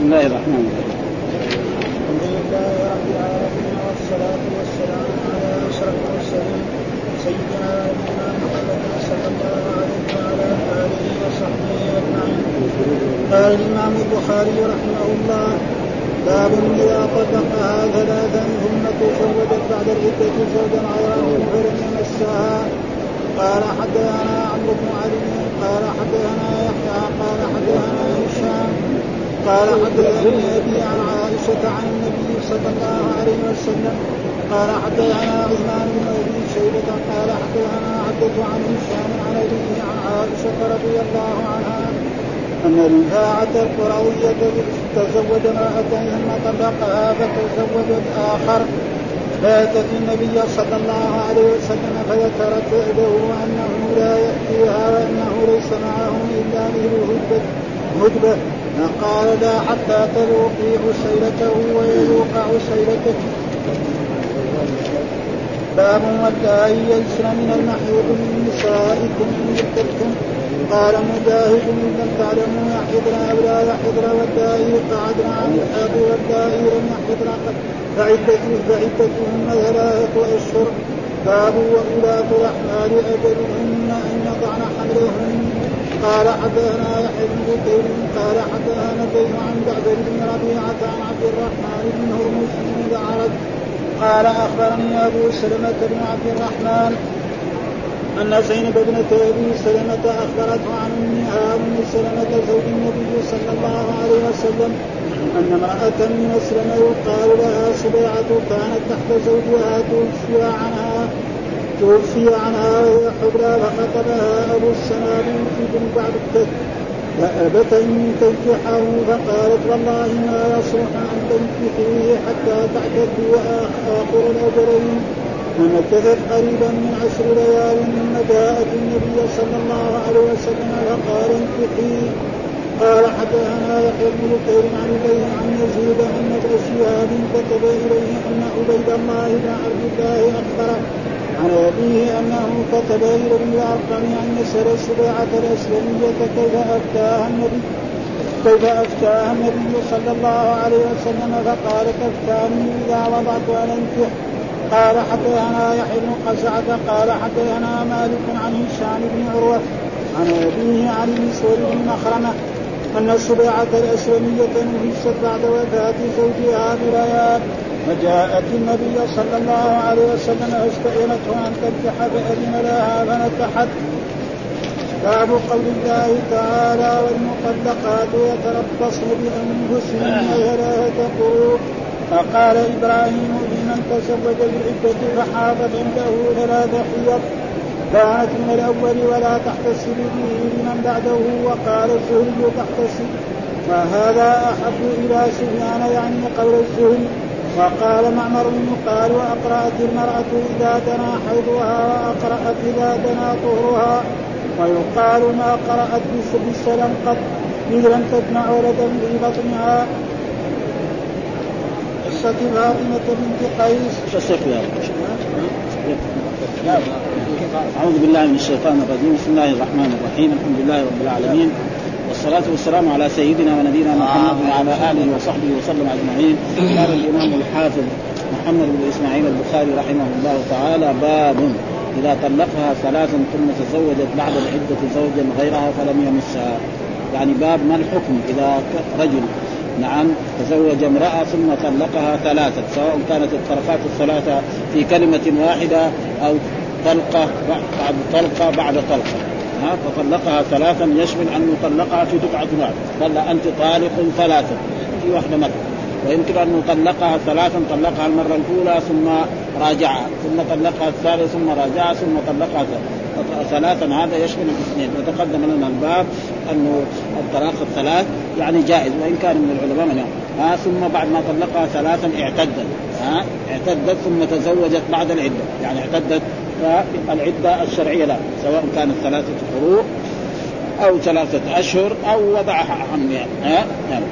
بسم الله الرحمن الرحيم. الحمد لله رب العالمين والصلاة والسلام على أشرف المرسلين سيدنا ونبينا محمد صلى الله عليه وعلى آله وصحبه أجمعين قال الإمام البخاري رحمه الله باب إذا طلقها ثلاثا ثم تزوجت بعد العدة زوجا غيره فلم يمسها. قال حدثنا عمرو بن علي قال حدثنا يحيى قال حدثنا هشام قال حدثني أبي عن عائشة عن النبي صلى الله عليه وسلم قال حدثنا عثمان بن أبي شيبة قال حدثنا عبدة عن هشام عن ابيه عن عائشة رضي الله عنها أن رفاعة القروية تزوج امرأتين ثم طلقها فتزوجت آخر فاتت النبي صلى الله عليه وسلم فذكرت عده أنه لا يأتيها وأنه ليس معه إلا مثل هدبه فقال لا حتى تذوقي عسيلته ويذوق عسيلتك. باب واللائي يئسن من المحيض من نسائكم ان ارتبتم قال مجاهد ان لم تعلموا يحضن أو لا يحضن واللائي قعدن عن الحاض واللائي لم يحضن فعدته فعدتهن ثلاثة أشهر. باب وأولاة الأحمال أجلهن أن يضعن حملهن قال حدثنا يحيى بن بكير قال حدثنا زيد عن بعبد بن ربيعة عن عبد الرحمن بن هرمز بن العرج قال أخبرني أبو سلمة بن عبد الرحمن أن زينب بنت أبي سلمة أخبرته عن أمها أم سلمة زوج النبي صلى الله عليه وسلم أن امرأة من أسلم يقال لها سبيعة كانت تحت زوجها توفي عنها توفي عنها وهي حبلى فخطبها السنابل في بن بعد فأبت أن تنكحه فقالت والله ما يصلح أن تنكحيه حتى تعتدي وآخر الأجرين. فمكثت قريبا من عشر ليال جاءت النبي صلى الله عليه وسلم فقال انكحيه قال حدثنا يحيى بن بكير عن أبيه عن يزيد أن ابن شهاب كتب إليه أن عبيد الله بن عبد الله أخبره عن أبيه أنه كتب إلى ابن ارقم أن يسال السبيعه الأسلمية كيف أفتاها النبي كيف أفتاها النبي صلى الله عليه وسلم فقالت افتاني إذا وضعت ان انكح قال حدثنا يحيى بن قزعة قال حدثنا مالك عن هشام بن عروة عن أبيه عن المسور بن مخرمة أن السبيعة الأسلمية نفست بعد وفاة زوجها بليال. فجاءت النبي صلى الله عليه وسلم فاستأذنته أن تنكح فأذن لها فنكحت باب قول الله تعالى والمطلقات يتربصن بأنفسهن ثلاثة قروء فقال إبراهيم لمن تزوج بالعدة فحاضت عنده ثلاث حيض. كانت من الأول ولا تحتسب به لمن بعده وقال الزهري تحتسب. فهذا أحب إلى سفيان يعني قول الزهري. وقال معمر يقال وأقرأت المرأة اذا دنا حيضها وأقرأت اذا دنا طهرها ويقال ما قرأت بالسلم قط إذ لم تجمع ولدا في بطنها. قصة فاطمة بنت قيس. أعوذ بالله من الشيطان الرجيم. بسم الله الرحمن الرحيم. الحمد لله رب العالمين. والصلاة والسلام على سيدنا ونبينا محمد وعلى آله وصحبه وسلم أجمعين. قال الإمام الحافظ محمد بن إسماعيل البخاري رحمه الله تعالى باب إذا طلقها ثلاثا ثم تزوجت بعد العدة زوجا غيرها فلم يمسها. يعني باب ما الحكم إذا رجل نعم تزوج امرأة ثم طلقها ثلاثة سواء كانت الطلقات الثلاثة في كلمة واحدة أو طلقة بعد طلقة بعد طلقة. ها فطلقها ثلاثا يشمل أن يطلقها في دفعة واحدة قال أنت طالق ثلاثة في واحدة مرة. ويمكن أن يطلقها ثلاثا طلقها المرة الأولى ثم راجعها ثم طلقها الثالثة ثم راجعها ثم طلقها ثلاثا هذا يشمل الاثنين. وتقدم لنا الباب انه الطلاق الثلاث يعني جائز وإن كان من العلماء من ها ثم بعد ما طلقها ثلاثا اعتدت. ها اعتدت ثم تزوجت بعد العدة. يعني اعتدت العدة الشرعية لا سواء كانت ثلاثة قروء أو ثلاثة أشهر أو وضعها حمل يعني ها يعني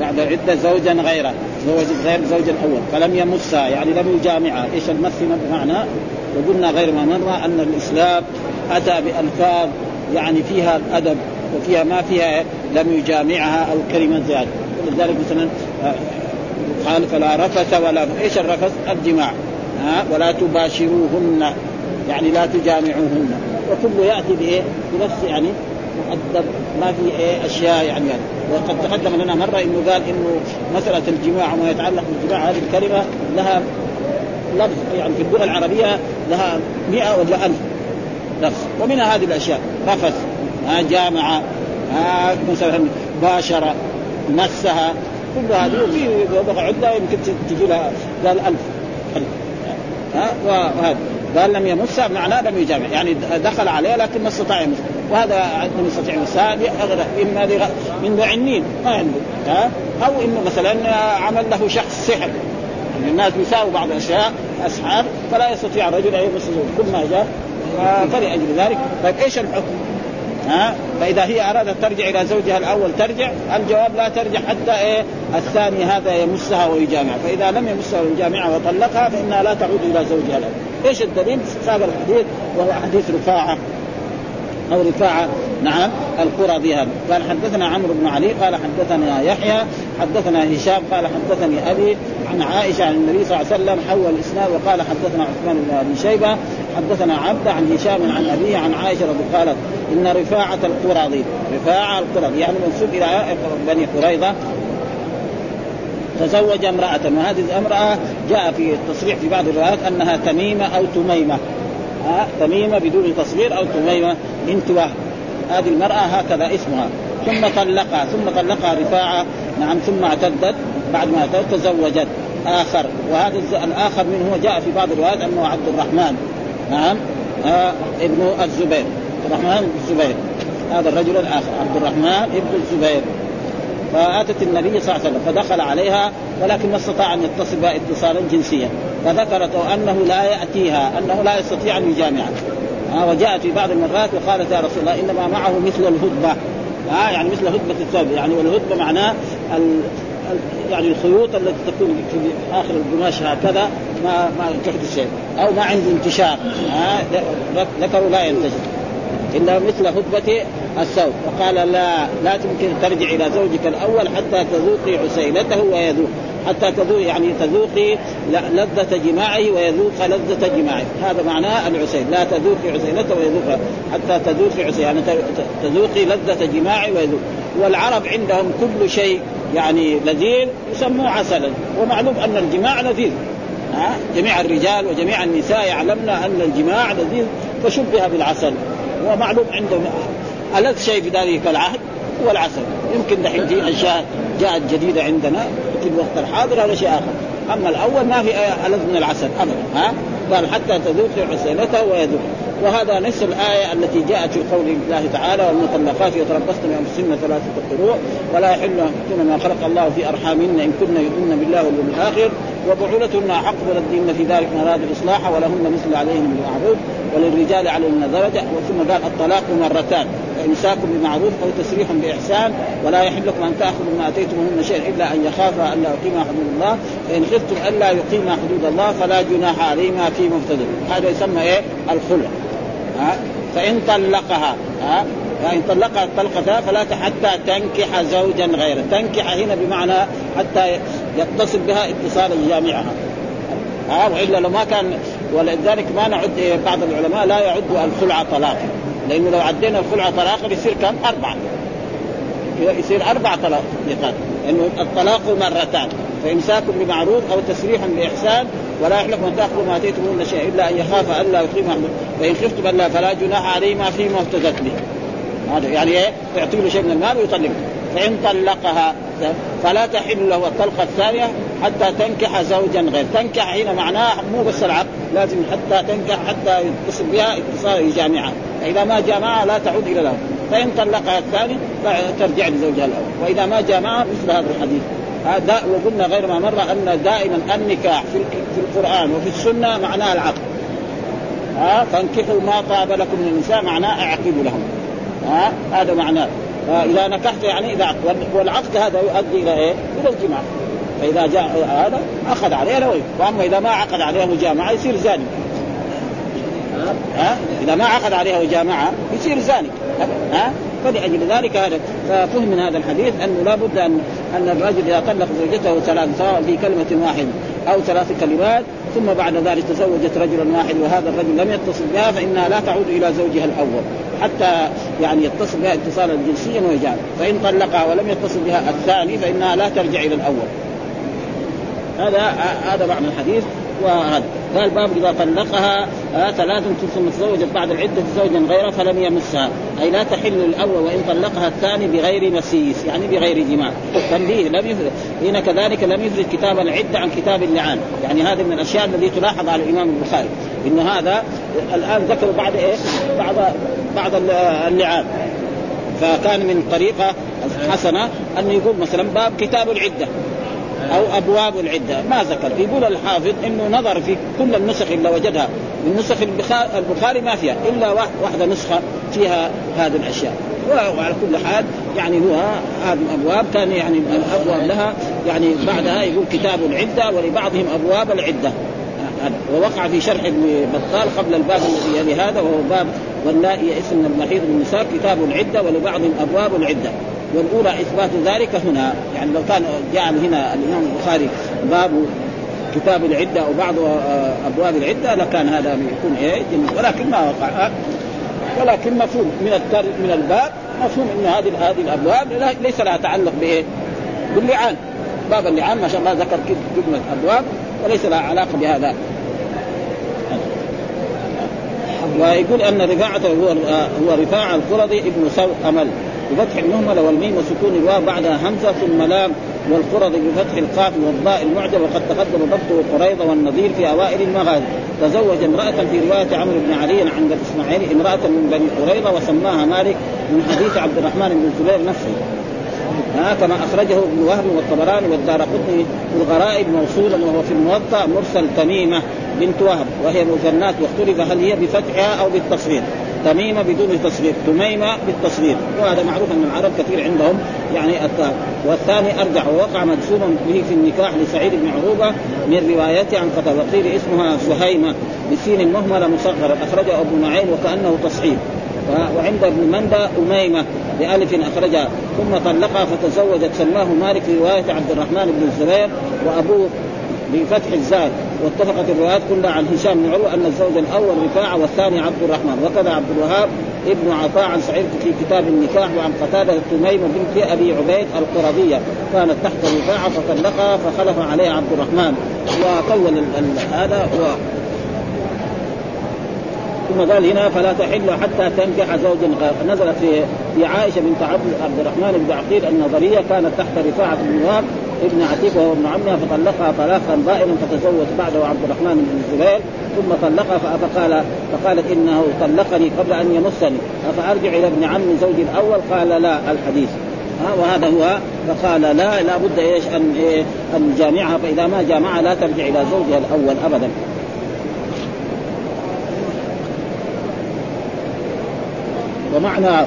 بعد عدة زوجا غيره زوج غير زوج الأول فلم يمسها يعني لم يجامعها. إيش المس بمعنى؟ وقلنا غير ما مر أن الإسلام أتى بألفاظ يعني فيها الأدب وفيها ما فيها لم يجامعها أو كلمة زيادة. ولذلك مثلا آه، قال فلا رفث ولا إيش الرفث؟ الجماع. ها ولا تباشروهن يعني لا تجامعوهن. وكله يأتي بإيه؟ بنفس يعني مؤدب ما في إيه أشياء يعني. وقد تقدم لنا مرة إنه قال إنه مسألة الجماع وما يتعلق بالجماع هذه الكلمة لها لفظ يعني في اللغة العربية لها 100 ولا 1000 لفظ. ومنها هذه الأشياء رفث ها جامع ها مثلا باشر مسها كل هذه وفي لغه عدة يمكن تجي لها قال ألف وهذا. قال لم يمسها معناه لم يجامع. يعني دخل عليها لكن ما استطاع يمس. وهذا لم يستطيع يمسها اما من معنين ما عنده. ها؟ أو إنه مثلا عمل له شخص سحر. يعني الناس يساووا بعض الأشياء أسحار فلا يستطيع الرجل أن يمس كل ما جاء فلاجل ذلك. طيب إيش الحكم؟ ها؟ فإذا هي أرادت ترجع إلى زوجها الأول ترجع الجواب لا ترجع حتى إيه؟ الثاني هذا يمسها ويجامع. فإذا لم يمسها ويجامعها وطلقها فإنها لا تعود إلى زوجها. الأول إيش الدليل؟ ساق الحديث وهو حديث رفاعة. أو رفاعه نعم القرظي هذا. قال حدثنا عمرو بن علي قال حدثنا يحيى حدثنا هشام قال حدثني أبي عن عائشة عن النبي صلى الله عليه وسلم حول الإسناد وقال حدثنا عثمان بن أبي شيبة حدثنا عبد عن هشام عن أبيه عن عائشة رضي قالت إن رفاعة القرظي رفاعة القرظي يعني منسوب إلى بني قريظة. تزوج امرأة وهذه الامرأة جاء في التصريح في بعض الروايات أنها تميمة أو تميمة. ها تميمة بدون تصغير أو تميمة بنت وهب هذه المرأة هكذا اسمها. ثم طلقها ثم طلقها رفاعة. نعم ثم اعتدت. بعد ما تزوجت. آخر. وهذا الآخر منه جاء في بعض الروايات أنه عبد الرحمن. نعم. آه ابن الزبير. عبد الرحمن بن الزبير. هذا الرجل الآخر. عبد الرحمن ابن الزبير. فأتت النبي صلى الله عليه وسلم فدخل عليها ولكن ما استطاع أن يتصل بها اتصالا جنسيا. فذكرت أنه لا يأتيها أنه لا يستطيع أن يجامعها. آه وجاءت في بعض المرات وقالت يا رسول الله إنما معه مثل الهدبه آه يعني مثل هدبه الثوب. يعني والهدبه معناه ال... يعني الخيوط التي تكون في آخر القماش هكذا ما ما تحدث شيء أو ما عنده انتشار. آه ذكروا لا ينتشر. إلا مثل هدبه الثوب. فقال لا لا تمكن ترجع إلى زوجك الأول حتى تذوقي عسيلته ويذوق. حتى تذوق يعني تذوقي لذة جماعة ويذوق لذة جماعة. هذا معناه العسيل لا تذوقي عسيلته ويذوق حتى تذوقي عسيل يعني تذوقي لذة جماعة ويذوق. والعرب عندهم كل شيء يعني لذيذ يسموه عسلا ومعلوم أن الجماع لذيذ. جميع الرجال وجميع النساء يعلمن أن الجماع لذيذ فشبه بالعسل. ومعلوم عندهم ألذ شيء في ذلك العهد هو العسل. يمكن دحين في أشياء جاءت جديدة عندنا في الوقت الحاضر هذا شيء آخر. أما الأول ما في ألذ من العسل ابدا ها؟ قال حتى تذوق عسيلته ويذوق. وهذا نفس الآية التي جاءت في قول الله تعالى والمطلقات يتربصن بأنفسهن ثلاثة قروء ولا يحل ما خلق الله في أرحامهن إن كن يؤمن بالله واليوم الآخر وبعولتهن حق ولدهن في ذلك من أراد الإصلاح ولهن مثل عليهم بالمعروف وللرجال عليهن درجة ثم قال الطلاق مرتان فإمساك بمعروف أو تسريح بإحسان ولا يحل لكم أن تأخذوا ما أتيتموهن شيئا إلا أن يخافا ألا يقيما حدود الله فإن خفتم ألا يقيما حدود الله فلا جناح عليهما في مبتدئ. هذا يسمى إيه؟ الخلع. ها؟ فإن طلقها ها؟ فإن طلقها الطلقة فلا حتى تنكح زوجا غيره. تنكح هنا بمعنى حتى يتصل بها اتصالا جامعها. ها وإلا لو ما كان ولذلك ما نعد بعض العلماء لا يعد الخلع طلاقا لأنه لو عدينا الخلع طلاقا يصير كم؟ أربعة. يصير أربع طلاق لأنه الطلاق مرتان. فإمساك بمعروف أو تسريح بإحسان ولا يحلف من تأخذوا ما آتيتموهن شيء إلا أن يخاف الا يقيم فإن خفتم الا فلا جناح عليهما فيما افتدت به. هذا يعني إيه؟ يعطي له شيء من المال ويطلقه فإن طلقها فلا تحل له الطلقة الثانية حتى تنكح زوجا غير. تنكح هنا معناه مو بس العقد لازم حتى تنكح حتى يتصل بها اتصال يجامعها فإذا ما جامعها لا تعود إلى له فإن طلقها الثاني ترجع لزوجها الأول. وإذا ما جامعها مثل هذا الحديث. هذا وقلنا غير ما مر أن دائما النكاح في في القرآن وفي السنة معناه العقد. ها؟ فانكحوا ما طاب لكم من النساء معناه اعقدوا لهم. ها؟ هذا معناه. فإذا نكحت يعني إذا عقد والعقد هذا يؤدي إلى إيه؟ إلى الجماع. فإذا جاء هذا أخذ عليها لو وأما إذا ما عقد عليها مجامعة يصير زاني. ها؟ إذا ما عقد عليها وجامعها يصير زاني. ها؟ فلأجل ذلك هذا. ففهم من هذا الحديث أنه لا بد أن أن الرجل إذا طلق زوجته ثلاث سواء في كلمة واحدة أو ثلاث كلمات ثم بعد ذلك تزوجت رجلا واحد وهذا الرجل لم يتصل بها فإنها لا تعود إلى زوجها الأول. حتى يعني يتصل بها اتصالا جنسيا ويجعل فإن طلقها ولم يتصل بها الثاني فإنها لا ترجع إلى الأول. هذا هذا معنى الحديث. وهذا قال باب إذا طلقها آه ثلاث ثم تزوجت بعد العدة زوجا غيره فلم يمسها. أي لا تحل الأول وإن طلقها الثاني بغير مسيس يعني بغير جماع. تنبيه لم يفرد هنا كذلك لم يفرد كتاب العدة عن كتاب اللعان. يعني هذه من الأشياء التي تلاحظ على الإمام البخاري. ان هذا الآن ذكروا بعد إيه؟ بعد بعد اللعان. فكان من طريقة حسنة انه يقول مثلا باب كتاب العدة. أو أبواب العدة. ما ذكر. يقول الحافظ إنه نظر في كل النسخ اللي وجدها. من نسخ البخاري ما فيها. إلا واحدة نسخة فيها هذه الأشياء. وعلى كل حال يعني هو هذه الأبواب كان يعني الأبواب لها. يعني بعدها يقول كتاب العدة ولبعضهم أبواب العدة. ووقع في شرح ابن بطال قبل الباب الذي يلي هذا وهو باب واللائي يئسن المحيض بالنساء كتاب العدة ولبعضهم ابواب العدة. والأولى إثبات ذلك هنا. يعني لو كان جعل هنا الإمام البخاري باب كتاب العدة أو بعض أبواب العدة لكان هذا يكون إيه ولكن ما وقع. ولكن مفهوم من من الباب مفهوم إن هذه هذه الأبواب ليس لها تعلق بايه؟ باللعان. باب اللعان ما شاء الله ذكر كلمة أبواب وليس لها علاقة بهذا. ويقول أن رفاعته هو هو رفاعه القرظي ابن سوء أمل. بفتح المهملة والميم وسكون الواو بعدها همزة ثم لام والقرظ بفتح القاف والضاء المعجم وقد تقدم ضبطه قريضه والنظير في أوائل المغازي. تزوج امرأة في رواية عمرو بن علي عند اسماعيل امرأة من بني قريظة وسماها مالك من حديث عبد الرحمن بن الزبير نفسه. ها كما أخرجه ابن وهب والطبراني والدار قطني في الغرائب موصولا وهو في الموطأ مرسل تميمة. بنت وهب وهي مثنات واختلف هل هي بفتحها أو بالتصغير تميمه بدون تصغير تميمه بالتصغير وهذا معروف أن العرب كثير عندهم يعني التاء. والثاني أرجع ووقع مدسوما به في النكاح لسعيد بن عروبه من روايته عن قتل وقيل اسمها سهيمة بسين المهمله مصغرة أخرجه أبو نعيم وكأنه تصحيح وعند ابن مندى أميمة بألف أخرجها. ثم طلقها فتزوجت سماه مالك رواية عبد الرحمن بن الزبير وأبوه بفتح الزاد. واتفقت الروايات كلها عن هشام بن عروة أن الزوج الأول رفاعة والثاني عبد الرحمن. وكذا عبد الوهاب ابن عطاء عن سعيد في كتاب النكاح وعن قتادة تميم بنت أبي عبيد القرظيه كانت تحت رفاعة فطلقها فخلف عليها عبد الرحمن. وطول هذا و ثم قال هنا فلا تحل حتى تنكح زوجا غير. نزلت في عائشة بنت عبد الرحمن بن عقيل النظريه كانت تحت رفاعة بن ابن عتيق وهو ابن عمها فطلقها طلاقا ضائما فتزوج بعده عبد الرحمن بن الزبير ثم طلقها فقال فقالت إنه طلقني قبل أن يمسني. أفأرجع إلى ابن عم زوجي الأول؟ قال لا الحديث. ها وهذا هو. فقال لا لا بد إيش؟ ان إيه أن جامعها فإذا ما جامعها لا ترجع إلى زوجها الأول ابدا. ومعنى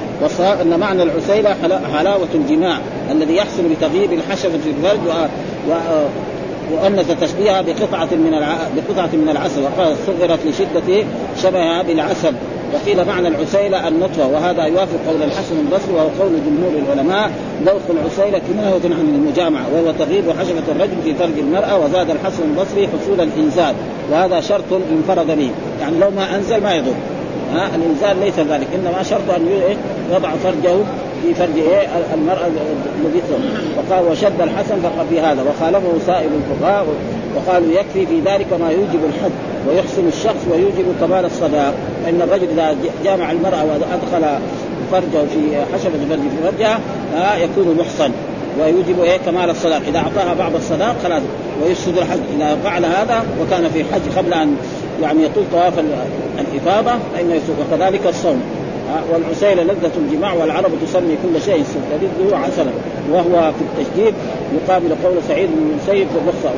إن معنى العسيلة حلاوة الجماع الذي يحصل بتغييب الحشفة في الفرج و... و... وأنس تشبيهها بقطعة من الع... بقطعة من العسل وقال صغرت لشدة شبهها بالعسل. وقيل معنى العسيلة النطفة وهذا يوافق قول الحسن البصري وهو قول جمهور العلماء. ذوق العسيلة كناية عن المجامعة وهو تغييب حشفة الرجل في فرج المرأة وزاد الحسن البصري حصول الإنزال وهذا شرط انفرد به. يعني لو ما أنزل ما يضر. ها الإنسان ليس ذلك إنما شرط أن إيه؟ يضع فرجه في فرج إيه المرأة الذي وقال وشد الحسن في هذا. وخالفه سائر الفقهاء وقالوا يكفي في ذلك ما يوجب الحد ويحسن الشخص ويوجب كمال الصداق. فإن الرجل إذا جامع المرأة وأدخل فرجه في حشبة فرج في فرجها يكون محصن ويوجب إيه كمال الصداق. إذا أعطاها بعض الصداق خلاص ويفسد الحج إذا فعل هذا وكان في حج قبل أن يعني يطول طواف الإفاضة فإنه يسوق. وكذلك الصوم. والعسيلة لذة الجماع والعرب تسمي كل شيء تلذه عسلا وهو في التشديد يقابل قول سعيد بن المسيب بالرخصة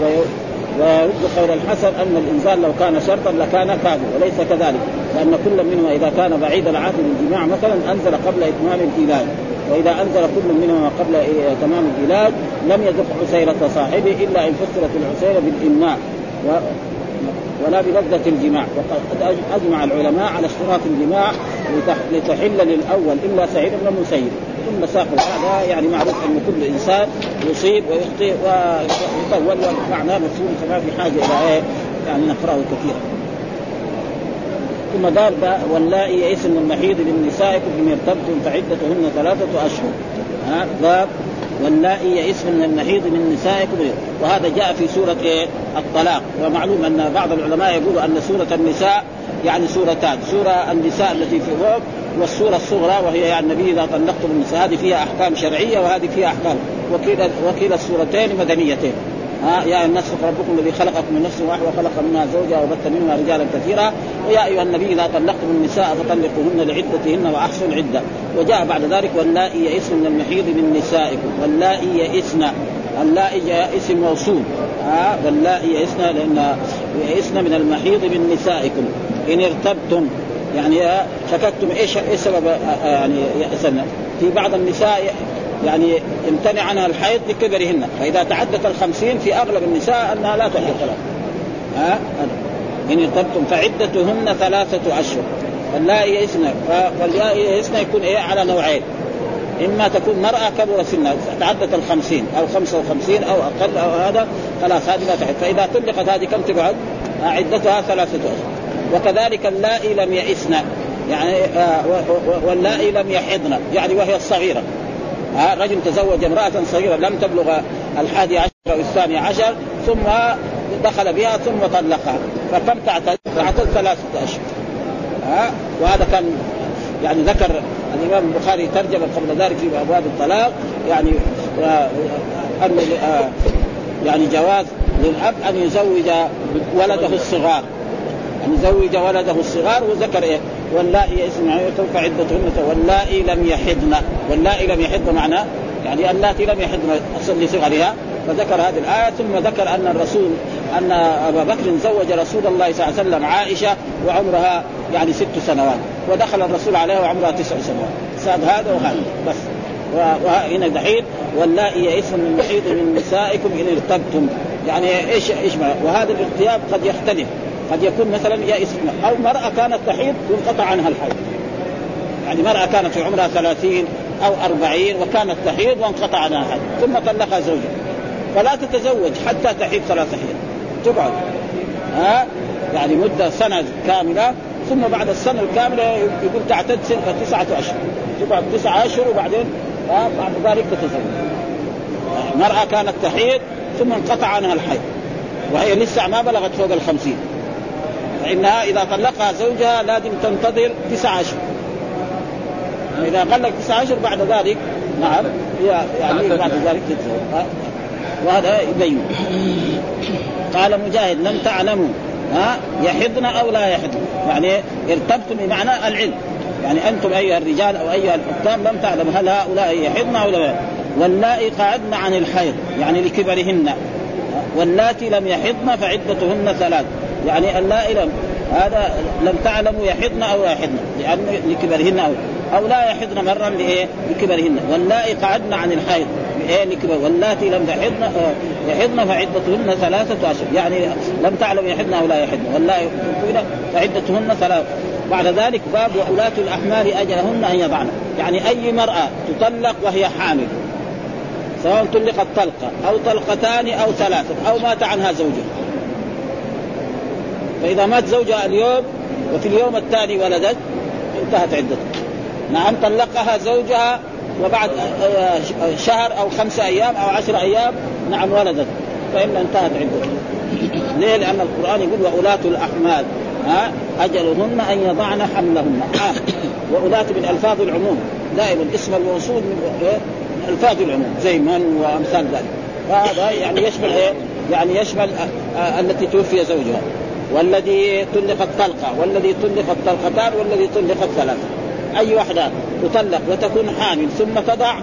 ويرد قول الحسن أن الانزال لو كان شرطا لكان كافر وليس كذلك. لأن كل منهما إذا كان بعيد العهد بالجماع مثلا أنزل قبل إتمام العلاج وإذا أنزل كل منهما قبل تمام العلاج لم يذق عسيرة صاحبه إلا إن فسرت العسيرة بالامناء ولا بلذة الجماع. وقد أجمع العلماء على اشتراط الجماع لتحل للأول إلا سعيد بن المسيب. ثم ساق هذا يعني معروف أن كل إنسان يصيب ويخطئ ويطول ومعناه مفهوم فما في حاجة إلى إيه؟ يعني نقرأه كثيرا. ثم قال واللائي يئسن من المحيض من نسائكم ان ارتبتم فعدتهن ثلاثة أشهر. ها باب واللائي يئسن من المحيض من نسائكم وهذا جاء في سورة إيه؟ الطلاق. ومعلوم أن بعض العلماء يقول أن سورة النساء يعني سورتان. سورة النساء التي في فوق والسورة الصغرى وهي يعني النبي إذا طلقتم النساء هذه فيها أحكام شرعية وهذه فيها أحكام. وكلا وكلا السورتين مدنيتين. ها يا الناس ربكم الذي خلقكم من نفس واحدة وخلق منها زوجها وبث منها رجالا كثيرا. ويا أيها النبي إذا طلقتم النساء فطلقوهن لعدتهن وأحسن العده وجاء بعد ذلك واللائي يئسن من المحيض من نسائكم. واللائي يئسن. اللائي اسم موصول ها واللائي يئسن لأن يئسن من المحيض من نسائكم. إن ارتبتم يعني شككتم إيش إيش سبب يعني يأسن في بعض النساء يعني يمتنع عنها الحيض لكبرهن. فإذا تعدت الخمسين في أغلب النساء أنها لا تحيض خلاص ها إن ارتبتم فعدتهن ثلاثة أشهر. فاللائي يئسن فاللائي يئسن يكون إيه؟ على نوعين. إما تكون مرأة كبر سنها تعدت الخمسين أو خمسة وخمسين أو أقل أو هذا خلاص هذه لا تحيض فإذا طلقت هذه كم تقعد؟ عدتها ثلاثة أشهر. وكذلك اللائي لم يئسن يعني آه واللائي لم يحضن يعني وهي الصغيرة. ها رجل تزوج امرأة صغيرة لم تبلغ الحادي عشر أو الثاني عشر ثم دخل بها ثم طلقها. فكم تعتد؟ تعتد ثلاثة أشهر. وهذا كان يعني ذكر الإمام البخاري ترجم قبل ذلك في أبواب الطلاق يعني أن يعني جواز للأب أن يزوج ولده الصغار. أن يزوج ولده الصغار وذكر إيه؟ واللائي يئسن من فعدتهن واللائي لم يحضن. واللائي لم يحضن معناه يعني اللاتي لم يحضن لصغرها فذكر هذه الآية ثم ذكر أن الرسول أن أبا بكر زوج رسول الله صلى الله عليه وسلم عائشة وعمرها يعني ست سنوات ودخل الرسول عليها وعمرها تسع سنوات. صاد هذا وهذا بس. وهنا دحين واللائي يئسن من محيط من نسائكم إن ارتبتم. يعني إيش إيش وهذا الارتياب قد يختلف. قد يكون مثلا يائس أو مرأة كانت تحيض ينقطع عنها الحيض. يعني مرأة كانت في عمرها ثلاثين أو أربعين وكانت تحيض وانقطع عنها ثم طلقها زوجها. فلا تتزوج حتى تحيض ثلاث حيض تقعد. ها؟ يعني مدة سنة كاملة ثم بعد السنة الكاملة يقول تعتد تسعة أشهر تقعد تسعة أشهر وبعدين بعد ذلك تتزوج. مرأة كانت تحيض ثم انقطع عنها الحيض. وهي لسه ما بلغت فوق الخمسين. فإنها إذا طلقها زوجها لازم تنتظر تسعة أشهر إذا قل تسعة أشهر بعد ذلك نعم يعني بعد ذلك تتزوج وهذا يبين. قال مجاهد لم تعلموا ها؟ يحضن أو لا يحضن؟ يعني ارتبتم بمعنى العلم. يعني أنتم أيها الرجال أو أيها الحكام لم تعلموا هل هؤلاء يحضن أو لا واللائي قعدن عن الحيض يعني لكبرهن. واللاتي لم يحضن فعدتهن ثلاث. يعني اللائي لم هذا لم تعلموا يحضن أو لا يحضن لأن لكبرهن أو أو لا يحضن مرا لايه؟ لكبرهن واللائي قعدن عن الحيض. إيه لكبر. واللاتي لم تحضن يحضن فعدتهن ثلاثة أشهر. يعني لم تعلم يحضن أو لا يحضن. واللائي فعدتهن ثلاثة. بعد ذلك باب وأولاة الأحمال أجلهن أن يضعن. يعني أي مرأة تطلق وهي حامل سواء طلقت طلقة أو طلقتان أو ثلاثة أو مات عنها زوجها. فإذا مات زوجها اليوم وفي اليوم الثاني ولدت انتهت عدتها. نعم طلقها زوجها وبعد شهر أو خمسة أيام أو عشر أيام نعم ولدت. فإن انتهت عدتها ليه؟ لأن القرآن يقول وأولاة الأحمال ها أجلهن أن يضعن حملهن. آه. وأولاة من ألفاظ العموم. دائما اسم الموصول من ألفاظ العموم. زي من وأمثال ذلك. فهذا يعني يشمل إيه؟ يعني يشمل التي توفي زوجها. والذي طلقت طلقة والذي طلقت طلقتان والذي طلقت ثلاثة. أي واحدة تطلق وتكون حامل ثم تضع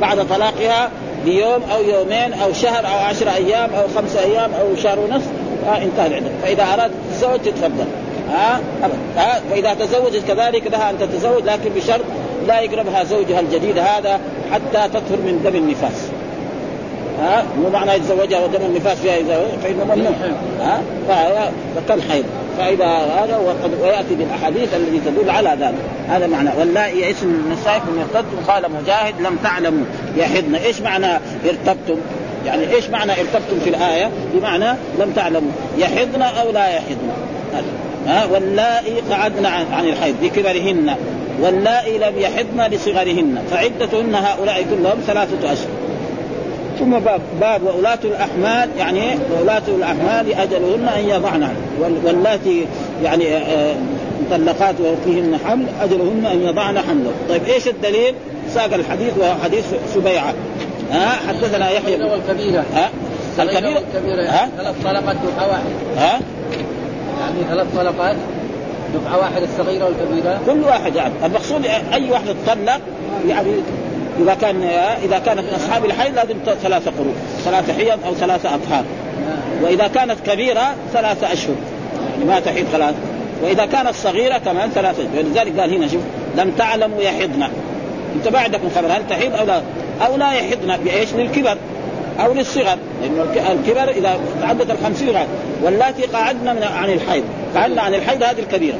بعد طلاقها بيوم أو يومين أو شهر أو عشر أيام أو خمسة أيام أو شهر ونصف آه انتهى العدة. فإذا ارادت تتزوج تتفضل ها آه آه فاذا تزوجت كذلك لها أن تتزوج لكن بشرط لا يقربها زوجها الجديد هذا حتى تطهر من دم النفاس. ها مو معنى يتزوجها ودم النفاس فيها اذا فإنه ممنوع. ها فهي كالحيض. فإذا هذا وقد ويأتي بالأحاديث التي تدل على ذلك. هذا معنى. واللائي يئسن من نسائكم ارتبتم قال مجاهد لم تعلموا. يحضن إيش معنى ارتبتم؟ يعني إيش معنى ارتبتم في الآية؟ بمعنى لم تعلموا. يحضن أو لا يحضن ها؟ واللائي قعدن عن الحيض بكبرهن واللائي لم يحضن لصغرهن. فعدتهن هؤلاء كلهم ثلاثة أشهر. ثم باب باب وولاة الأحمال يعني وولاة الأحمال أجلهن أن يضعن واللاتي يعني آه، آه، مطلقات وفيهن حمل أجلهن أن يضعن حمله. طيب إيش الدليل؟ ساق الحديث وهو حديث سبيعة ها؟ حدثنا يحيى والكبيرة. ها؟ الكبيرة ها؟ ثلاث طلقات دفعة واحد. ها؟ يعني ثلاث طلقات دفعة واحدة الصغيرة والكبيرة. كل واحد يعني. المقصود أي واحد تطلق يعني إذا كان إذا كانت من أصحاب الحي لازم ثلاثة قروء ثلاثة حيض أو ثلاثة أطهار. وإذا كانت كبيرة ثلاثة أشهر. يعني ما تحيض ثلاث وإذا كانت صغيرة كمان ثلاثة ولذلك قال هنا شوف لم تعلموا يحضن. انت عندكم خبر هل تحيض أو لا؟ أو لا يحضن بإيش؟ للكبر أو للصغر. لأنه الكبر إذا تعدت الخمسين واللاتي قعدنا من عن الحيض. قعدنا عن الحيض هذه الكبيرة.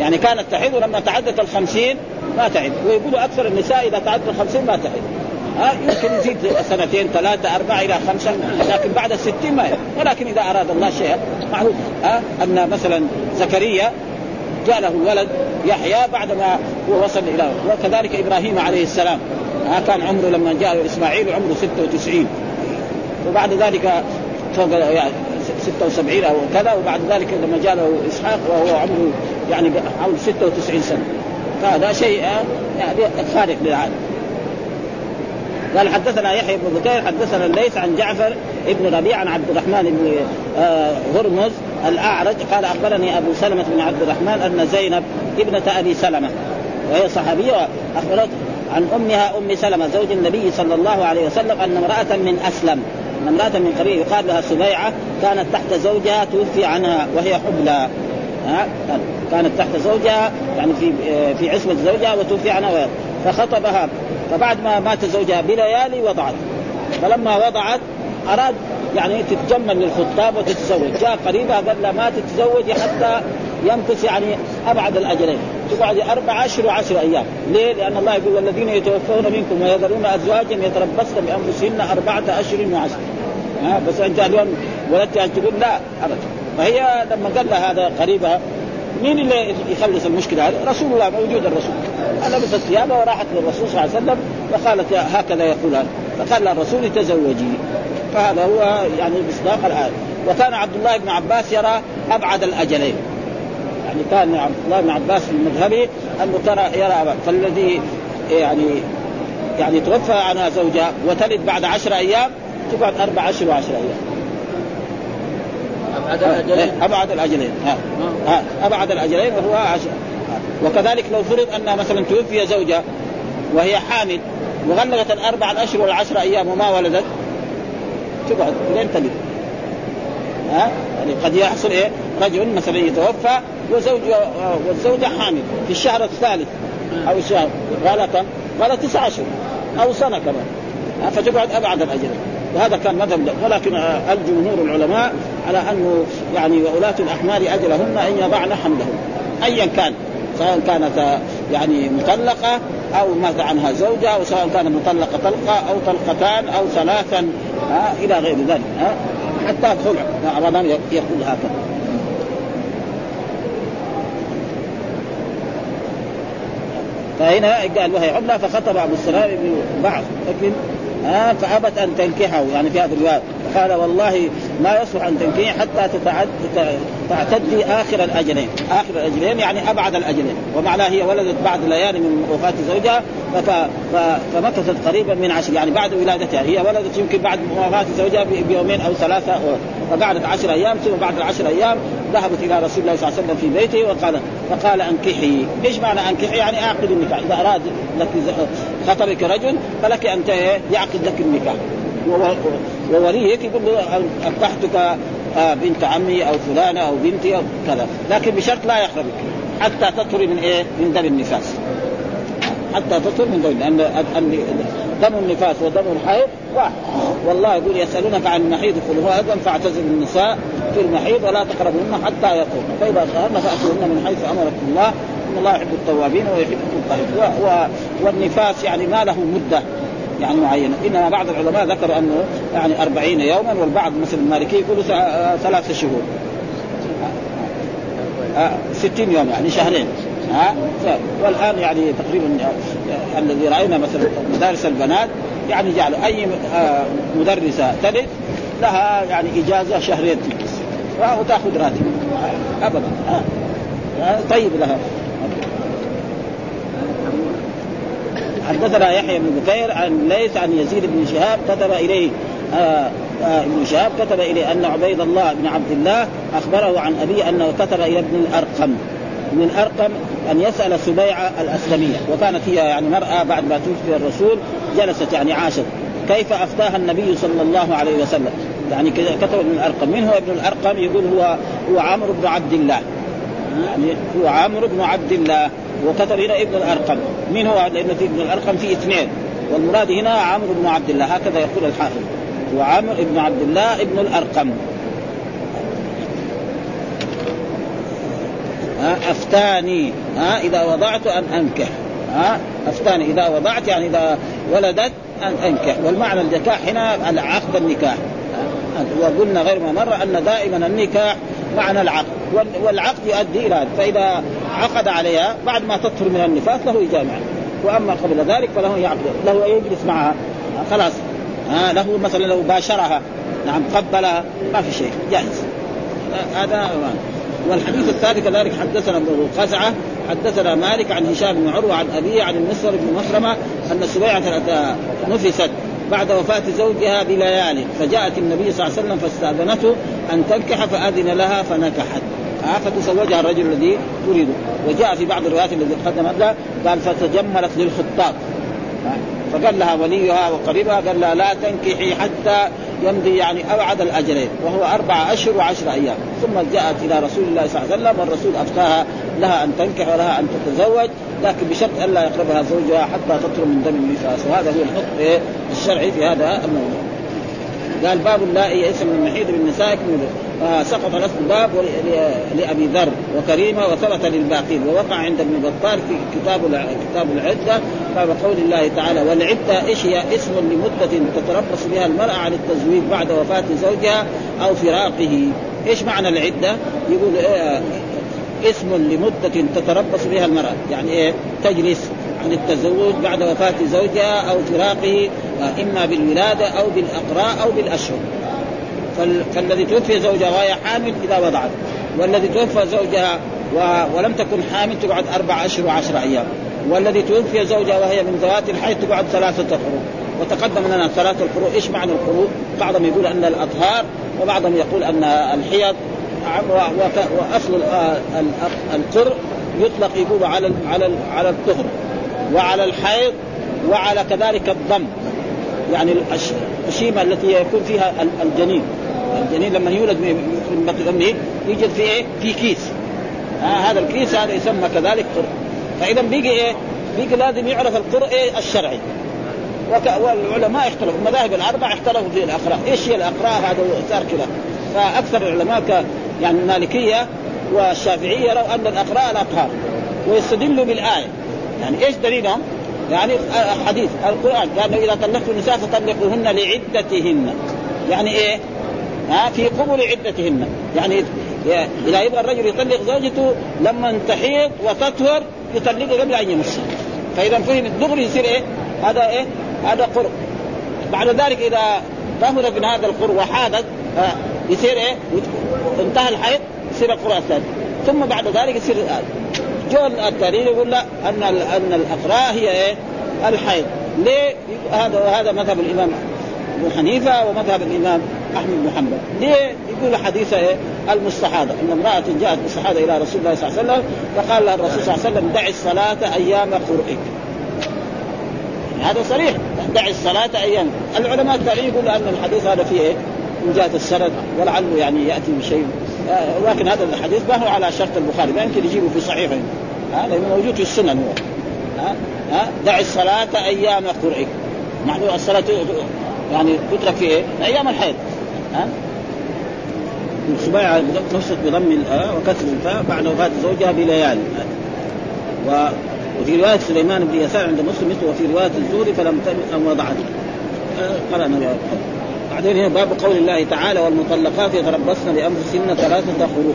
يعني كانت تحيض ولما تعدت الخمسين ما تعد. ويقولوا أكثر النساء إذا تعدت الخمسين ما تعد. ها يمكن يزيد سنتين ثلاثة أربعة إلى خمسة لكن بعد الستين ما ولكن إذا أراد الله شيئا معروف ها أن مثلا زكريا جاء له الولد يحيى بعدما هو وصل إلى وكذلك إبراهيم عليه السلام. ها كان عمره لما جاء إسماعيل عمره 96 وبعد ذلك فوق يعني 76 أو كذا وبعد ذلك لما جاء له إسحاق وهو عمره يعني حول 96 سنة. فهذا شيء يعني خارق للعاده قال حدثنا يحيى بن بكير حدثنا الليث عن جعفر ابن ربيع عن عبد الرحمن بن آه، هرمز الأعرج. قال أخبرني أبو سلمة بن عبد الرحمن أن زينب ابنة أبي سلمة وهي صحابية اخبرت عن أمها أم سلمة زوج النبي صلى الله عليه وسلم أن امرأة من أسلم. أن امرأة من قبيل يقال لها سبيعة كانت تحت زوجها توفي عنها وهي حبلى. ها؟ كانت تحت زوجها يعني في في عصمة زوجها وتوفي عنها فخطبها. فبعد ما مات زوجها بليالي وضعت. فلما وضعت أراد يعني تتجمل للخطاب وتتزوج. جاء قريبها قال لها ما تتزوجي حتى يمكث يعني أبعد الأجلين. تقعد أربع اشهر وعشر أيام. ليه؟ لأن الله يقول والذين يتوفون منكم ويذرون أزواجا يتربصن بأنفسهن أربعة اشهر وعشر. ها؟ بس انت اليوم ولدت تقول لا ابدا. فهي لما قال لها هذا قريبها مين اللي يخلص المشكلة هذه؟ رسول الله موجود الرسول. لبست ثيابه وراحت للرسول صلى الله عليه وسلم فقالت هكذا يقول هذا. فقال الرسول تزوجي فهذا هو يعني مصداق الايه وكان عبد الله بن عباس يرى أبعد الأجلين. يعني كان عبد الله بن عباس في المذهبي أنه ترى يرى أبعد. فالذي يعني يعني توفى عنها زوجها وتلد بعد عشر أيام تقعد أربع اشهر وعشر أيام. أبعد الأجلين. أبعد الأجلين. ها. ها. أبعد الأجلين وهو عشر وكذلك لو فرض أن مثلا توفي زوجة وهي حامل وغلقت الأربع الأشهر والعشر أيام وما ولدت تقعد لين تلد. ها؟ يعني قد يحصل إيه؟ رجل مثلا يتوفى وزوج والزوجة حامل في الشهر الثالث أو الشهر قال كم؟ قال تسع أشهر أو سنة كمان. فتقعد أبعد الأجلين. وهذا كان مذهب ولكن الجمهور العلماء على أنه يعني وولاة الأحمال أجلهن أن يضعن حملهن ايا كان. سواء كانت يعني مطلقة أو مات عنها زوجها أو سواء كانت مطلقة طلقة أو طلقتان أو ثلاثا إلى غير ذلك حتى الخلع. رمضان يقول هكذا. فهنا قال وهي عملة فخطب أبو السلام بن بعض لكن آه فأبت أن تنكحه يعني في هذه الرواية. قال والله ما يصلح أن تنكحي حتى تعتدي آخر الأجلين، آخر الأجلين يعني أبعد الأجلين، ومعناه هي ولدت بعد ليالي من وفاة زوجها فمكثت قريبا من عشر يعني بعد ولادتها. هي ولدت يمكن بعد وفاة زوجها بيومين أو ثلاثة فقعدت عشر أيام ثم بعد العشر أيام ذهبت إلى رسول الله صلى الله عليه وسلم في بيته وقال فقال أنكحي، إيش معنى أنكحي؟ يعني أعقد النكاح، إذا أراد لك خطبك رجل فلك أن يعقد لك النكاح. ووليك يقول له أنكحتك آه، بنت عمي أو فلانة أو بنتي أو كذا. لكن بشرط لا يحرمك. حتى تطهري من إيه؟ من دم النفاس. حتى تطهر من دم لأن دم النفاس ودم الحيض واحد. والله يقول يسألونك عن المحيض قل هو اذن فاعتزلوا النساء في المحيض ولا تقربوهن حتى يطهرن فإذا طهرن فأتوهن من حيث أمركم الله. إن الله يحب التوابين ويحب المطهرين والنفاس يعني ما له مدة يعني معينة. إنما بعض العلماء ذكر أنه يعني أربعين يوما والبعض مثل المالكي يقولوا ثلاثة شهور. ستين يوم يعني شهرين. ها؟ والآن يعني تقريبا الذي رأينا مثلا مدارس البنات يعني جعلوا أي مدرسة تلد لها يعني إجازة شهرين تجلس وتاخذ راتب. ابدا. طيب لها. حدثنا يحيى بن بكير عن ليث عن يزيد بن شهاب كتب إليه آه آه ابن شهاب كتب إليه أن عبيد الله بن عبد الله أخبره عن أبيه أنه كتب إلى ابن الأرقم. ابن الارقم أن يسأل سبيعه الأسلمية وكانت هي يعني مرأة بعد ما توفي الرسول جلست يعني عاشت. كيف أفتاها النبي صلى الله عليه وسلم؟ يعني كتب ابن الأرقم. من هو ابن الأرقم يقول هو هو عمرو بن عبد الله. يعني هو عمرو بن عبد الله وكتب هنا ابن الأرقم. من هو لأن في ابن الأرقم في اثنين. والمراد هنا عمرو بن عبد الله هكذا يقول الحافظ هو عمرو بن عبد الله ابن الأرقم. أفتاني ها إذا وضعت أن أنكح ها أفتاني إذا وضعت يعني إذا ولدت أن أنكح. والمعنى النكاح هنا عقد النكاح. وقلنا غير ما مر أن دائما النكاح معنى العقد. والعقد يؤدي إلى فإذا عقد عليها بعد ما تطهر من النفاس له يجامع وأما قبل ذلك فله يعقد له يجلس معها. خلاص. ها له مثلا لو باشرها نعم قبلها ما في شيء جائز هذا والحديث الثاني كذلك حدثنا ابن قزعة حدثنا مالك عن هشام بن عروة عن أبيه عن المسور بن مخرمة أن سبيعه نفست بعد وفاة زوجها بليال فجاءت النبي صلى الله عليه وسلم فاستأذنته أن تنكح فأذن لها فنكحت. فتزوجها الرجل الذي تريده. وجاء في بعض الروايات التي تقدم قبلها قال فتجملت للخطاب. فقال لها وليها وقريبها قال لها لا تنكحي حتى يمضي يعني أبعد الاجرين وهو أربع أشهر وعشر أيام. ثم جاءت إلى رسول الله صلى الله عليه وسلم والرسول افتاها لها أن تنكح ولها أن تتزوج لكن بشرط الا يقربها زوجها حتى تطهر من دم النفاس وهذا هو الحكم الشرعي في هذا الموضوع. قال باب لا يئس من المحيض بالنساء سقط نفس الباب لأبي ذر وكريمة وثبت للباقين. ووقع عند ابن بطال في كتاب كتاب العدة باب قول الله تعالى والعدة إيش هي؟ اسم لمدة تتربص بها المرأة عن التزويج بعد وفاة زوجها أو فراقه. إيش معنى العدة؟ يقول إيه اسم لمدة تتربص بها المرأة. يعني إيه؟ تجلس عن التزوج بعد وفاة زوجها أو فراقه إما بالولادة أو بالأقراء أو بالأشهر. فالذي توفي زوجها وهي حامل إذا وضعت. والذي توفى زوجها. ولم تكن حامل تقعد أربع أشهر وعشر أيام. والذي توفي زوجها وهي من ذوات الحيض تقعد ثلاثة قروء وتقدم لنا ثلاثة القروء إيش معنى القروء؟ بعضهم يقول أن الأطهار وبعضهم يقول أن الحيض وأصل القر يطلق يقول على على على الطهر. وعلى الحيض وعلى كذلك الضم. يعني الشيمه التي يكون فيها الجنين. الجنين لما يولد من بطن أمه يوجد في إيه؟ في كيس. آه هذا الكيس هذا يسمى كذلك قر فإذا بيجي إيه؟ بيجي لازم يعرف القر إيه؟ الشرعي. وك... والعلماء اختلفوا المذاهب الأربعة اختلفوا في الاقراء، إيش هي الاقراء هذا صار كذا فأكثر العلماء ك... يعني المالكية والشافعية يروا أن الاقراء الاطهار ويستدلوا بالآية. يعني إيش دليلهم؟ يعني حديث القرآن لأنه إذا طلقتم النساء فطلقوهن لعدتهن يعني إيه؟ ها في قبل عدتهن يعني إذا يبغى الرجل يطلق زوجته لما تحيض وتطهر يطلقها قبل أن يمسها فإذا فهم الدغري يصير إيه؟ هذا إيه؟ هذا قرء بعد ذلك إذا طهرت من هذا القرء وحادت يصير إيه؟ انتهى الحيض يصير القرء الثاني ثم بعد ذلك يصير جو التاريخ يقول لا أن أن الأقراء هي إيه؟ الحيض ليه؟ هذا وهذا مذهب الإمام أبو حنيفة ومذهب الإمام أحمد بن حنبل، ليه؟ يقول حديث إيه؟ المستحاضة، إن امرأة جاءت مستحاضه إلى رسول الله صلى الله عليه وسلم فقال لها الرسول صلى الله عليه وسلم دعي الصلاة أيام قرئك. هذا صريح دعي الصلاة أيام، العلماء التاريخ يقول أن الحديث هذا فيه إيه؟ من جهه السند ولعله يعني يأتي بشيء لكن هذا الحديث ما هو على شرط البخاري ما يمكن يجيبه في صحيحه هذا موجود في السنن هو. ها؟ ها؟ دع الصلاة أيام قرئك معلوم الصلاة يعني تترك في إيه؟ أيام الحيض. ها؟ سبيعة نفست بضم الآ وكسر الفاء بعد وفاة زوجها بليالي. و وفي رواية سليمان بن يسار عند مسلم مثل وفي رواية الزهري فلم تمت أم وضعته قرأنا. بعدين هنا باب قول الله تعالى والمطلقات يتربصن بأنفسهن ثلاثة قروء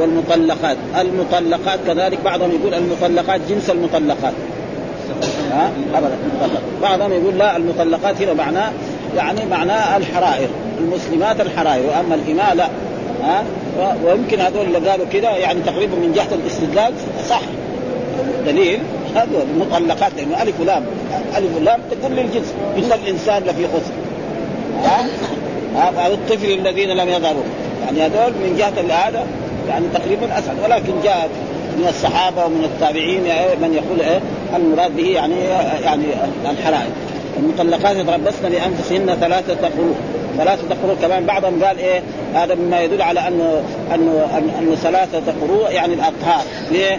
والمطلقات. المطلقات كذلك بعضهم يقول المطلقات جنس المطلقات. ها؟ أبدا بعضهم يقول لا المطلقات هنا معناه يعني معناه الحرائر المسلمات الحرائر. وأما الإماء لا. ها؟ ويمكن هذول اللي قالوا كذا يعني تقريبا من جهة الاستدلال صح. دليل. هذول المطلقات لأنه ألف ولام. ألف ولام تقول للجنس. ان الإنسان لفي خسر. ها ها الطفل الذين لم يظهروا. يعني هذول من جهة هذا يعني تقريبا اسهل ولكن جاء من الصحابة ومن التابعين من يقول إيه المراد به يعني يعني الحرائر المطلقات يتربصن بأنفسهن ثلاثة قروء ثلاثة قروء كمان بعضهم قال إيه هذا مما يدل على أنه أنه أنه ثلاثة قروء يعني الأطهار. ليه؟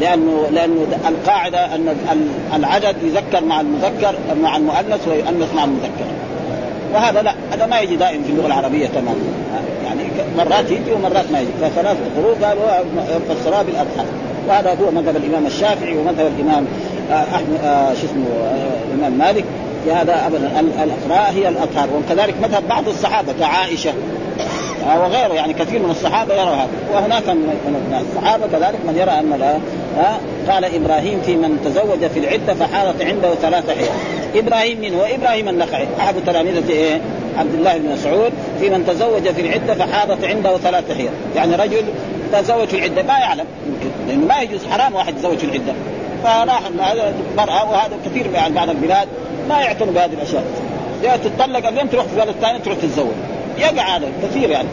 لأنه لأنه القاعدة أن العدد يذكر مع المذكر مع المؤنث ويؤنث مع المذكر. وهذا لا هذا ما يجي دائما في اللغة العربية تماما. يعني مرات يجي ومرات ما يجي. فثلاث قروء قالوا فسرها بالاضحى وهذا هو مذهب الإمام الشافعي ومذهب الإمام أحمد شو اسمه الإمام مالك. في هذا أبدا الأقراء هي الاطهار وكذلك مذهب بعض الصحابة كعائشة وغيره. يعني كثير من الصحابة يرى هذا. وهناك من الصحابة كذلك من يرى أن لا قال إبراهيم في من تزوج في العدة فحالت عنده ثلاث حيض إبراهيم من هو إبراهيم النخعي أحد تلاميذة إيه عبد الله بن مسعود في من تزوج في العدة فحاضت عنده ثلاث حيض. يعني رجل تزوج في العدة ما يعلم يمكن لأنه ما يجوز حرام واحد يتزوج في العدة. فراح هذا المرأة وهذا كثير من بعض البلاد ما يعتنوا بهذه الأشياء. يا تتطلق اليوم تروح في بلد ثاني تروح تتزوج. يقع هذا كثير يعني.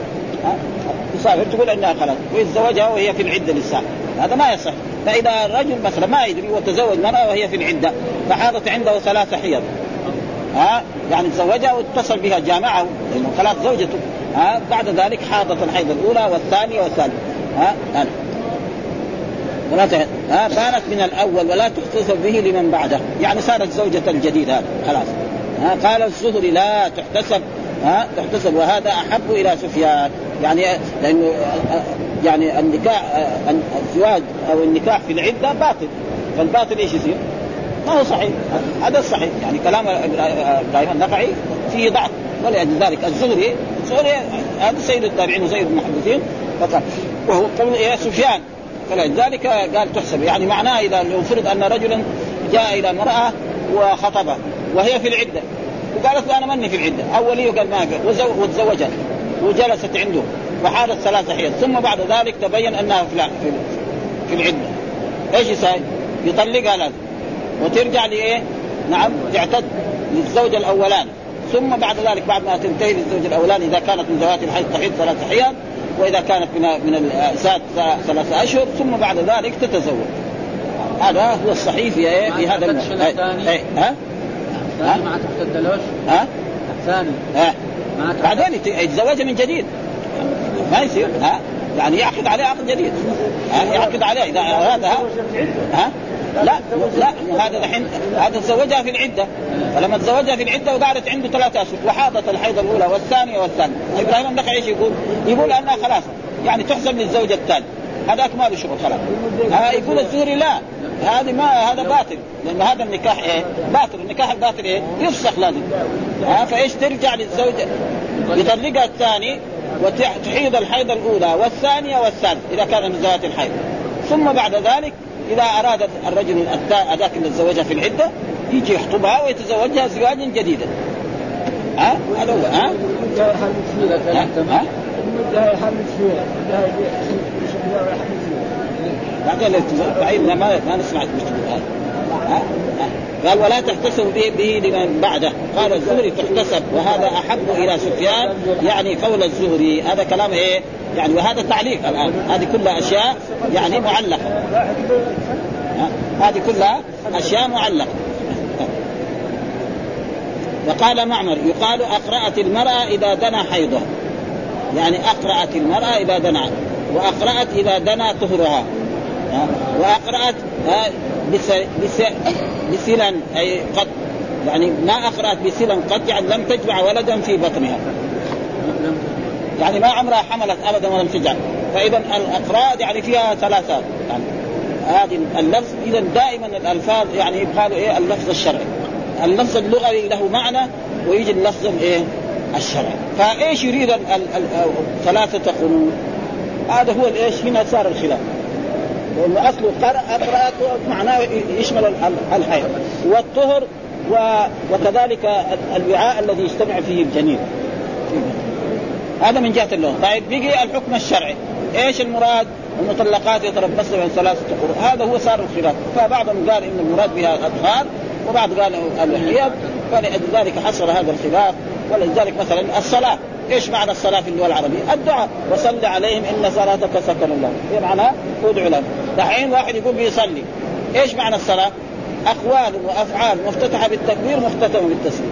تسافر تقول إنها خلاص ويتزوجها وهي في العدة لسه. هذا ما يصح. فإذا الرجل مثلا ما يدري وتزوج مرأة وهي في العدة فحاضت عنده ثلاث حيض. ها؟ يعني تزوجها واتصل بها جامعة لأنه خلاص زوجته. ها؟ بعد ذلك حاضت الحيض الأولى والثانية والثالثة. ها؟ ولا ها؟ كانت من الأول ولا تحتسب به لمن بعده. يعني صارت زوجة الجديد هذا خلاص. ها؟ قال الزهري لا تحتسب. ها؟ تحتسب. وهذا أحب إلى سفيان. يعني لأنه يعني النكاح الزواج أو النكاح في العدة باطل. فالباطل إيش يصير؟ ما هو صحيح. هذا الصحيح يعني كلام إبراهيم النخعي فيه ضعف. ولأجل ذلك الزهري الزهري هذا سيد التابعين وسيد المحدثين. فقال وهو قول يا سفيان. فلذلك قال تحسب. يعني معناه إذا لو فرض أن رجلا جاء إلى امرأة وخطبها وهي في العدة. وقالت له أنا ماني في العدة. أولي قال ما وتزوجت. وجلست عنده. وحالت ثلاثة حيض. ثم بعد ذلك تبين أنها في في العدة. إيش يسوي؟ يطلقها لازم وترجع لإيه؟ نعم تعتد للزوج الاولاني ثم بعد ذلك بعد ما تنتهي للزوج الاولاني إذا كانت من ذوات الحيض تحيض ثلاث حيض وإذا كانت من من الاسات ثلاثة أشهر ثم بعد ذلك تتزوج. هذا هو الصحيح في إيه؟ في هذا الثاني؟ إيه ها؟ الثاني ما تحتدلوش ها؟ الثاني؟ ها؟ بعدين يتزوجها من جديد. ما يصير ها؟ يعني يعقد عليه عقد جديد. ها؟ يعقد عليه إذا ارادها ها؟ لا لا هذا الحين هذا تزوجها في العدة. فلما تزوجها في العدة وقعدت عنده ثلاثة أشهر وحاضت الحيض الأولى والثانية والثانيه إبراهيم النخعي إيش يقول؟ يقول أنها خلاص يعني تحسب للزوجة الثانية هذاك ما له شغل خلاص. يقول الزهري لا هذه ما هذا باطل. لأن هذا النكاح إيه؟ باطل. النكاح الباطل إيه؟ يفسخ لازم. ها فإيش ترجع للزوجة؟ يطلقها الثاني وتحيض الحيض الأولى والثانية والثالثة إذا كان من ذوات الحيض. ثم بعد ذلك إذا اراد الرجل هذاك اللي تزوجها في العدة يجي يخطبها ويتزوجها زواجا جديدا. ها؟ هذا هو ها؟ ها؟ بعدين ما ما نسمع هذا ها قال ولا تحتسب به, به لمن بعده. قال الزهري تحتسب وهذا أحب إلى سفيان يعني قول الزهري. هذا كلام إيه؟ يعني وهذا تعليق الآن. هذه كلها أشياء يعني معلقة. هذه كلها أشياء معلقة. وقال معمر يقال أقرأت المرأة إذا دنا حيضها. يعني أقرأت المرأة إذا دنا وأقرأت إذا دنا طهرها. بس بسلا أي قد يعني ما أقرأت بسلا قد يعني لم تجمع ولدا في بطنها. يعني ما عمرها حملت ابدا ولم تجعل فاذا الاقراء يعني فيها ثلاثات يعني هذه اللفظ اذا دائما الألفاظ يعني يبقى إيه؟ اللفظ الشرعي. اللفظ اللغوي له معنى ويجي اللفظ الايه الشرعي. فإيش يريد ثلاثة قرون؟ هذا هو الإيش؟ هنا صار الخلاف. لأنه اصله قرأت معناه يشمل الحيض والطهر وكذلك الوعاء الذي يجتمع فيه الجنين. هذا من جهة اللغة. طيب بقي الحكم الشرعي. إيش المراد؟ المطلقات يتربصن من ثلاثة قروء هذا هو صار الخلاف. فبعضهم قال إن المراد بها الاطفال وبعض قال الحيض فلذلك حصل هذا الخلاف. ولذلك مثلا الصلاة. إيش معنى الصلاة في اللغة العربية؟ الدعاء وصل عليهم إن صلاتك سكن الله إيه معنى؟ ادعو لهم دحين واحد يقول بيصلي إيش معنى الصلاة؟ أقوال وأفعال مفتتحة بالتكبير مختتمة بالتسليم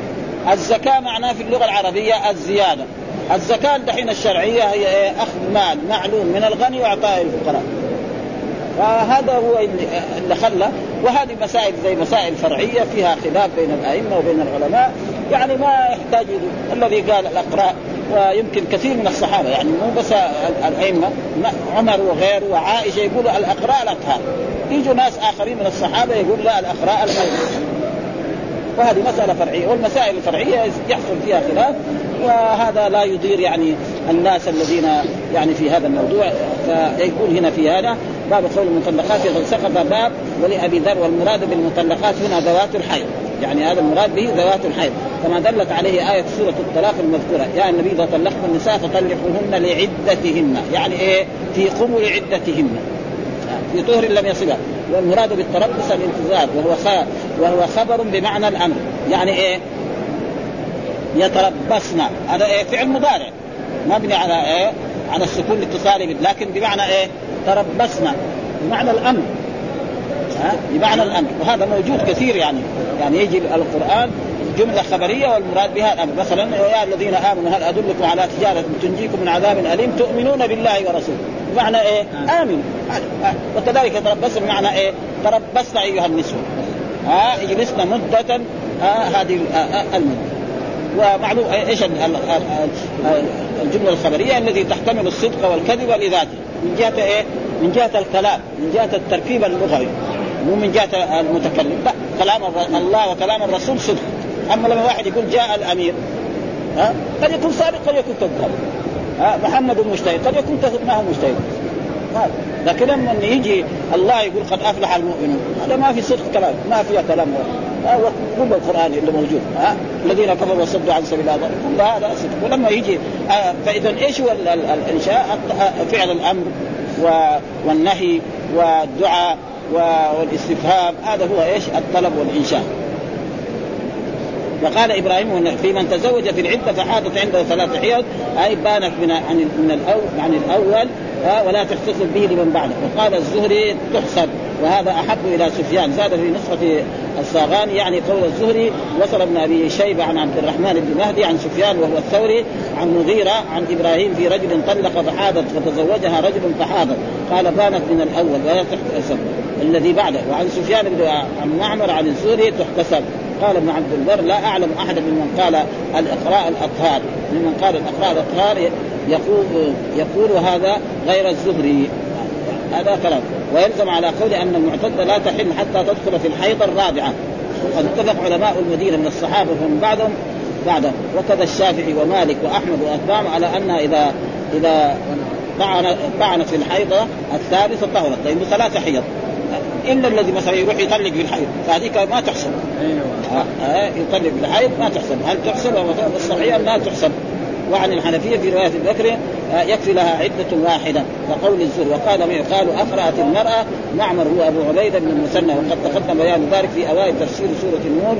الزكاة معناه في اللغة العربية الزيادة الزكاة دحين الشرعية هي إيه؟ أخذ مال معلوم من الغني واعطائه الفقراء فهذا هو اللي خلى وهذه مسائل زي مسائل فرعية فيها خلاف بين الأئمة وبين العلماء يعني ما يحتاج الذي قال الاقراء ويمكن كثير من الصحابة يعني مو بس الأئمة عمر وغيره وعائشة يقولوا الاقراء الاطهار يجوا ناس آخرين من الصحابة يقول لا الاقراء الحيض وهذه مسألة فرعية والمسائل الفرعية يحصل فيها خلاف وهذا لا يضير يعني الناس الذين يعني في هذا الموضوع. فيقول هنا في هذا باب قول المطلقات سقط باب ولأبي ذر والمراد بالمطلقات هنا ذوات الحيض. يعني هذا المراد به ذوات الحيض. كما دلت عليه آية سورة الطلاق المذكورة يا النبي إذا طلقتم النساء فطلقوهن لعدتهن. يعني إيه؟ في قبل عدتهن. في طهر لم يصلها والمراد بالتربص الانتظار وهو وهو خبر بمعنى الأمر. يعني إيه؟ يتربصن. هذا إيه؟ فعل مضارع. مبني على إيه؟ على السكون الاتصالي لكن بمعنى إيه؟ تربصن. بمعنى الأمر. ها؟ بمعنى الأمر. وهذا موجود كثير يعني. يعني يجي القرآن جملة خبرية والمراد بها الأمر. مثلا يا الذين آمنوا هل أدلكم على تجارة تنجيكم من عذاب أليم؟ تؤمنون بالله ورسوله. بمعنى إيه؟ امن وكذلك تربصن. بمعنى إيه؟ تربصن أيها النسوة. ها؟ يجلسن مدة هذه المدة. ومعلوم إيش الجملة الخبرية التي تحتمل الصدق والكذب لذاته. من جهة إيه؟ من جهة الكلام. من جهة التركيب اللغوي. مو من جهة المتكلم لا كلام الله وكلام الرسول صدق. أما لما واحد يقول جاء الأمير ها قد يكون صادق قد يكون كذاب. محمد مجتهد قد يكون ما هو مجتهد. لكن لما يجي الله يقول قد أفلح المؤمنون هذا ما في صدق كلام ما فيها كلام. كل القران اللي موجود ها الذين كفروا وصدوا عن سبيل الله. كل هذا صدق. ولما يجي فإذا إيش هو الإنشاء؟ فعل الأمر والنهي والدعاء والاستفهام هذا هو إيش؟ الطلب والإنشاء. وقال إبراهيم في من تزوج في العدة فحادث عنده ثلاث حيض أي بانت من عن من الأول عن الأول ولا تحتسب به لمن بعده. وقال الزهري تحسب. وهذا أحب إلى سفيان. زاد في نسخة الصاغاني يعني قول الزهري وصل ابن أبي شيبة عن عبد الرحمن بن مهدي عن سفيان وهو الثوري عن مغيرة عن إبراهيم في رجل طلق فحاضت فتزوجها رجل فحاضت. قال بانت من الأول ولا تحتسب. الذي بعده. وعن سفيان بن عن معمر عن الزهري تحتسب. قال ابن عبد البر لا أعلم أحدا ممن قال الإقراء الأطهار. ممن قال الإقراء الأطهار يقول يقول هذا غير الزهري. هذا كلام. ويلزم على قول أن المعتده لا تحل حتى تدخل في الحيض الرابعة. وقد اتفق علماء المدينة من الصحابة ومن بعدهم بعده وكذا الشافعي ومالك وأحمد وأتباعهم على أن اذا إذا طعن طعنت في الحيضه الثالثه طهرت لأنه ثلاثة حيض إلا الذي مثلا يروح يطلق في الحيض فهذيك ما تحسب. أيوه. آه يطلق في الحيض ما تحسب. هل تحسب؟ الصحيح لا تحسب؟ وعن الحنفية في رواية آه، يكفي لها عدة واحدة كقول الزور وقال قالوا أفرأت المرأة؟ معمر هو أبو عبيدة بن المثنى وقد تقدم بيان ذلك في أوائل تفسير سورة النور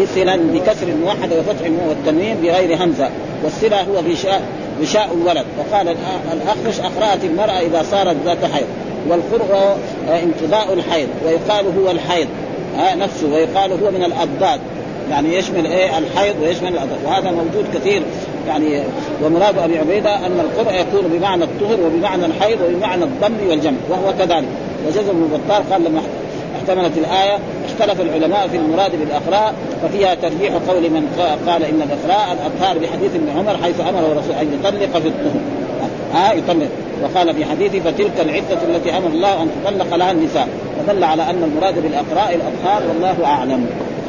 بسلا بكسر الموحده وفتح والتنوين بغير همزة والسلة هو غشاء غشاء الولد. وقال الاخفش اقرأت المرأة إذا صارت ذات حيض والقرء آه، انقضاء الحيض ويقال هو الحيض آه نفسه ويقال هو من الأضداد. يعني يشمل إيه؟ الحيض ويشمل الأضداد وهذا موجود كثير. يعني ومراد أبي عبيدة أن القرء يكون بمعنى الطهر وبمعنى الحيض وبمعنى الضم والجمع وهو كذلك. وجزم بن بطال قال لما احتملت الآية اختلف العلماء في المراد بالإقراء ففيها ترجيح قول من قال إن الإقراء الأطهار بحديث ابن عمر حيث امره الرسول أن يطلق في الطهر. ها آه يطلق. وقال في حديثه فتلك العدة التي أمر الله أن تطلق لها النساء. فدل على أن المراد بالإقراء الأطهار والله أعلم.